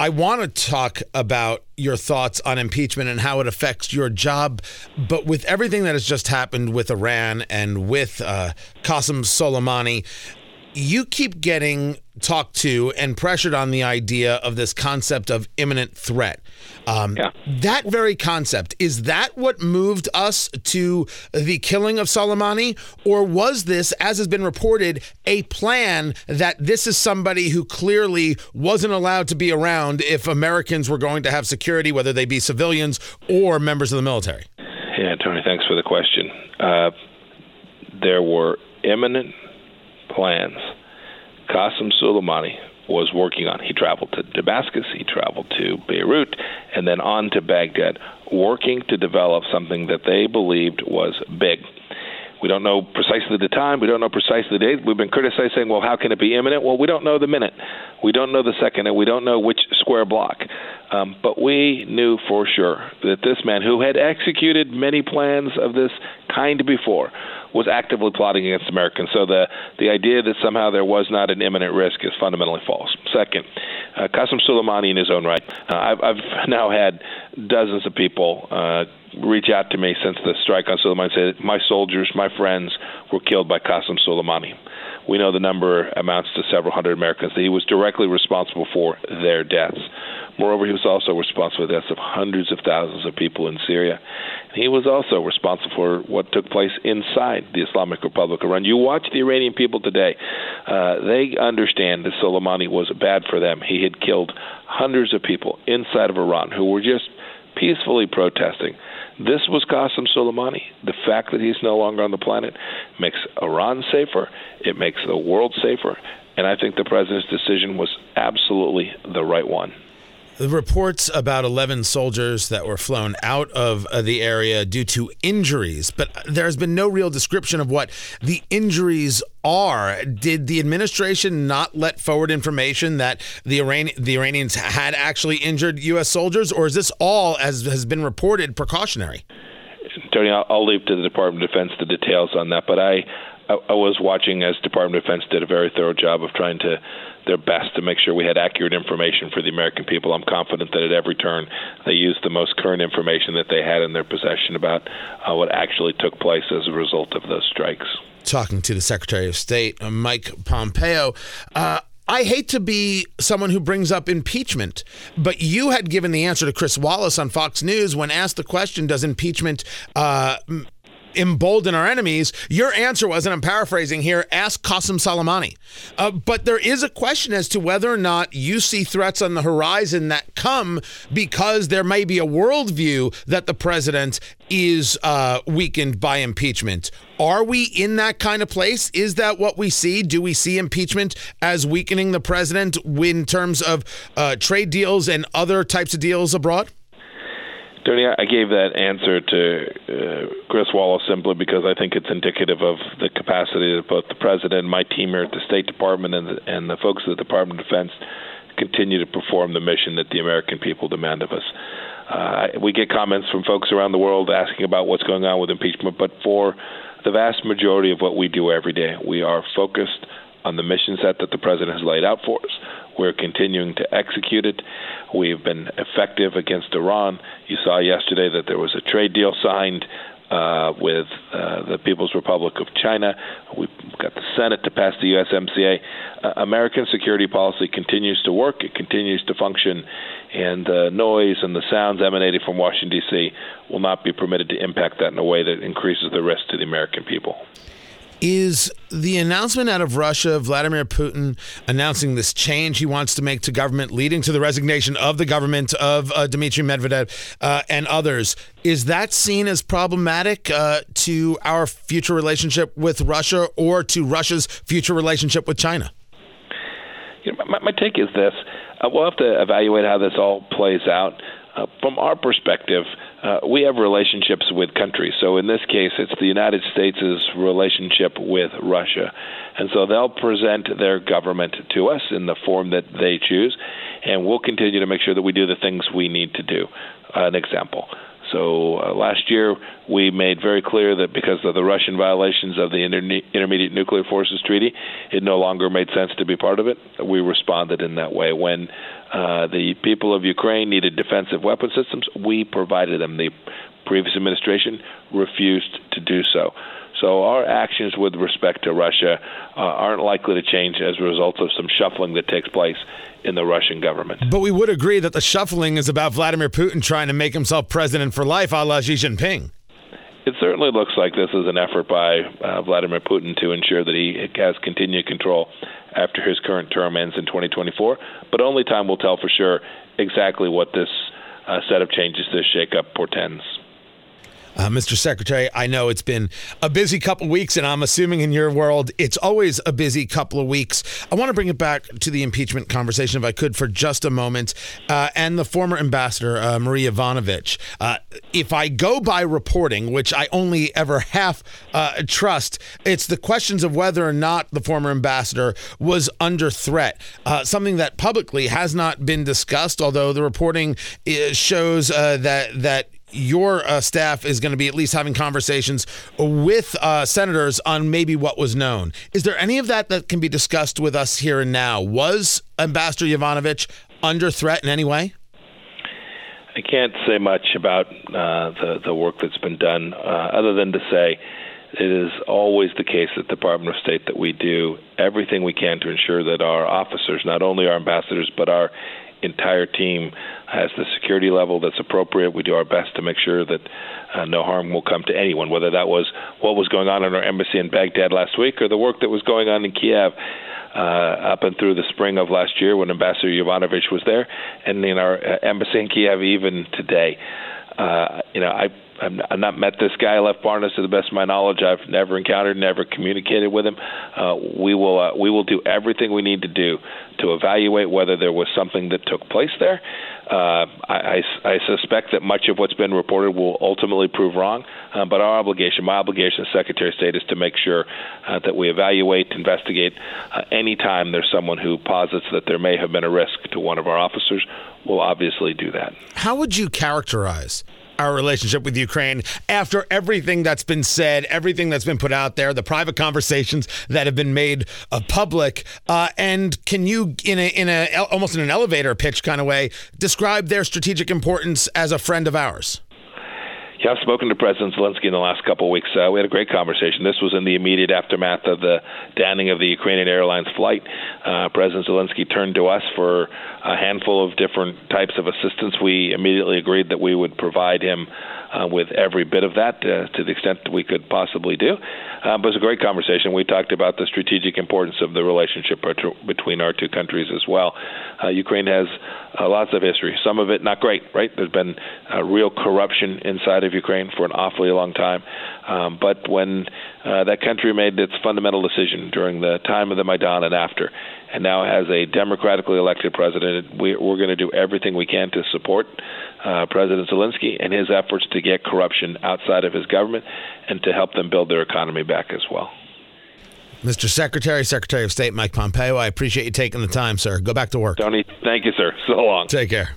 I want to talk about your thoughts on impeachment and how it affects your job. But with everything that has just happened with Iran and with uh, Qasem Soleimani, you keep getting talked to and pressured on the idea of this concept of imminent threat. Um, yeah. That very concept, is that what moved us to the killing of Soleimani? Or was this, as has been reported, a plan that this is somebody who clearly wasn't allowed to be around if Americans were going to have security, whether they be civilians or members of the military? Yeah, Tony, thanks for the question. Uh, there were imminent plans Qasem Soleimani was working on. He traveled to Damascus, he traveled to Beirut, and then on to Baghdad, working to develop something that they believed was big. We don't know precisely the time. We don't know precisely the date. We've been criticized saying, well, how can it be imminent? Well, we don't know the minute. We don't know the second, and we don't know which square block. Um, but we knew for sure that this man, who had executed many plans of this kind before, was actively plotting against Americans. So the the idea that somehow there was not an imminent risk is fundamentally false. Second, uh, Qasem Soleimani in his own right. Uh, I've, I've now had dozens of people uh, reach out to me since the strike on Soleimani and say my soldiers, my friends, were killed by Qasem Soleimani. We know the number amounts to several hundred Americans that he was directly responsible for their deaths. Moreover, he was also responsible for the deaths of hundreds of thousands of people in Syria. He was also responsible for what took place inside the Islamic Republic of Iran. You watch the Iranian people today, uh, they understand that Soleimani was bad for them. He had killed hundreds of people inside of Iran who were just peacefully protesting. This was Qasem Soleimani. The fact that he's no longer on the planet makes Iran safer, it makes the world safer, and I think the president's decision was absolutely the right one. The reports about 11 soldiers that were flown out of uh, the area due to injuries, but there has been no real description of what the injuries are. Did the administration not let forward information that the, Iran- the Iranians had actually injured U.S. soldiers, or is this all, as has been reported, precautionary? Tony, I'll, I'll leave to the Department of Defense the details on that, but I, I, I was watching as Department of Defense did a very thorough job of trying to their best to make sure we had accurate information for the American people. I'm confident that at every turn they used the most current information that they had in their possession about uh, what actually took place as a result of those strikes. Talking to the Secretary of State, uh, Mike Pompeo. Uh, I hate to be someone who brings up impeachment, but you had given the answer to Chris Wallace on Fox News when asked the question Does impeachment uh, embolden our enemies. Your answer was, and I'm paraphrasing here, ask Qasem Soleimani. Uh, but there is a question as to whether or not you see threats on the horizon that come because there may be a worldview that the president is uh, weakened by impeachment. Are we in that kind of place? Is that what we see? Do we see impeachment as weakening the president in terms of uh, trade deals and other types of deals abroad? Tony, I gave that answer to uh, Chris Wallace simply because I think it's indicative of the capacity of both the president and my team here at the State Department and the, and the folks at the Department of Defense continue to perform the mission that the American people demand of us. Uh, we get comments from folks around the world asking about what's going on with impeachment, but for the vast majority of what we do every day, we are focused on the mission set that the president has laid out for us. We're continuing to execute it. We've been effective against Iran. You saw yesterday that there was a trade deal signed uh, with uh, the People's Republic of China. We've got the Senate to pass the USMCA. Uh, American security policy continues to work, it continues to function, and the noise and the sounds emanating from Washington, D.C. will not be permitted to impact that in a way that increases the risk to the American people is the announcement out of Russia, Vladimir Putin announcing this change he wants to make to government, leading to the resignation of the government of uh, Dmitry Medvedev uh, and others. Is that seen as problematic uh, to our future relationship with Russia or to Russia's future relationship with China? You know, my, my, take is this: uh, we'll have to evaluate how this all plays out. Uh, from our perspective, uh, we have relationships with countries. So in this case, it's the United States' relationship with Russia. And so they'll present their government to us in the form that they choose, and we'll continue to make sure that we do the things we need to do. Uh, an example So uh, last year, we made very clear that because of the Russian violations of the Inter- Intermediate Nuclear Forces Treaty, it no longer made sense to be part of it. We responded in that way. When uh, the people of Ukraine needed defensive weapon systems, we provided them. The previous administration refused to do so. So our actions with respect to Russia uh, aren't likely to change as a result of some shuffling that takes place in the Russian government. But we would agree that the shuffling is about Vladimir Putin trying to make himself president for life, a la Xi Jinping. It certainly looks like this is an effort by uh, Vladimir Putin to ensure that he has continued control after his current term ends in 2024. But only time will tell for sure exactly what this uh, set of changes, this shakeup portends. Uh, Mr. Secretary, I know it's been a busy couple of weeks, and I'm assuming in your world it's always a busy couple of weeks. I want to bring it back to the impeachment conversation, if I could, for just a moment, uh, and the former ambassador, uh, Marie Yovanovitch. Uh, if I go by reporting, which I only ever half uh, trust, it's the questions of whether or not the former ambassador was under threat, uh, something that publicly has not been discussed, although the reporting shows that that your uh, staff is going to be at least having conversations with uh, senators on maybe what was known. Is there any of that that can be discussed with us here and now? Was Ambassador Yovanovitch under threat in any way? I can't say much about uh, the the work that's been done, uh, other than to say it is always the case at the Department of State that we do everything we can to ensure that our officers, not only our ambassadors, but our entire team has the security level that's appropriate. We do our best to make sure that uh, no harm will come to anyone, whether that was what was going on in our embassy in Baghdad last week or the work that was going on in Kiev uh, up and through the spring of last year when Ambassador Yovanovitch was there, and in our uh, embassy in Kiev even today. Uh, you know, I I've not met this guy, Lev Parnas, to the best of my knowledge. I've never encountered, never communicated with him. Uh, we will uh, we will do everything we need to do to evaluate whether there was something that took place there. Uh, I, I, I suspect that much of what's been reported will ultimately prove wrong, uh, but our obligation, my obligation as Secretary of State, is to make sure uh, that we evaluate, investigate uh, any time there's someone who posits that there may have been a risk to one of our officers. We'll obviously do that. How would you characterize our relationship with Ukraine after everything that's been said, everything that's been put out there, the private conversations that have been made uh, public. Uh, and can you, in a in a almost in an elevator pitch kind of way, describe their strategic importance as a friend of ours? Yeah, I've spoken to President Zelensky in the last couple of weeks. Uh, we had a great conversation. This was in the immediate aftermath of the downing of the Ukrainian Airlines flight. Uh, President Zelensky turned to us for a handful of different types of assistance. We immediately agreed that we would provide him uh, with every bit of that uh, to the extent that we could possibly do. Uh, but it was a great conversation. We talked about the strategic importance of the relationship between our two countries as well. Uh, Ukraine has uh, lots of history, some of it not great, right? There's been uh, real corruption inside of Ukraine for an awfully long time. Um, but when uh, that country made its fundamental decision during the time of the Maidan and after, and now has a democratically elected president, we, we're going to do everything we can to support uh, President Zelensky and his efforts to get corruption outside of his government and to help them build their economy back as well. Mr. Secretary, Secretary of State Mike Pompeo, I appreciate you taking the time, sir. Go back to work. Tony, thank you, sir. So long. Take care.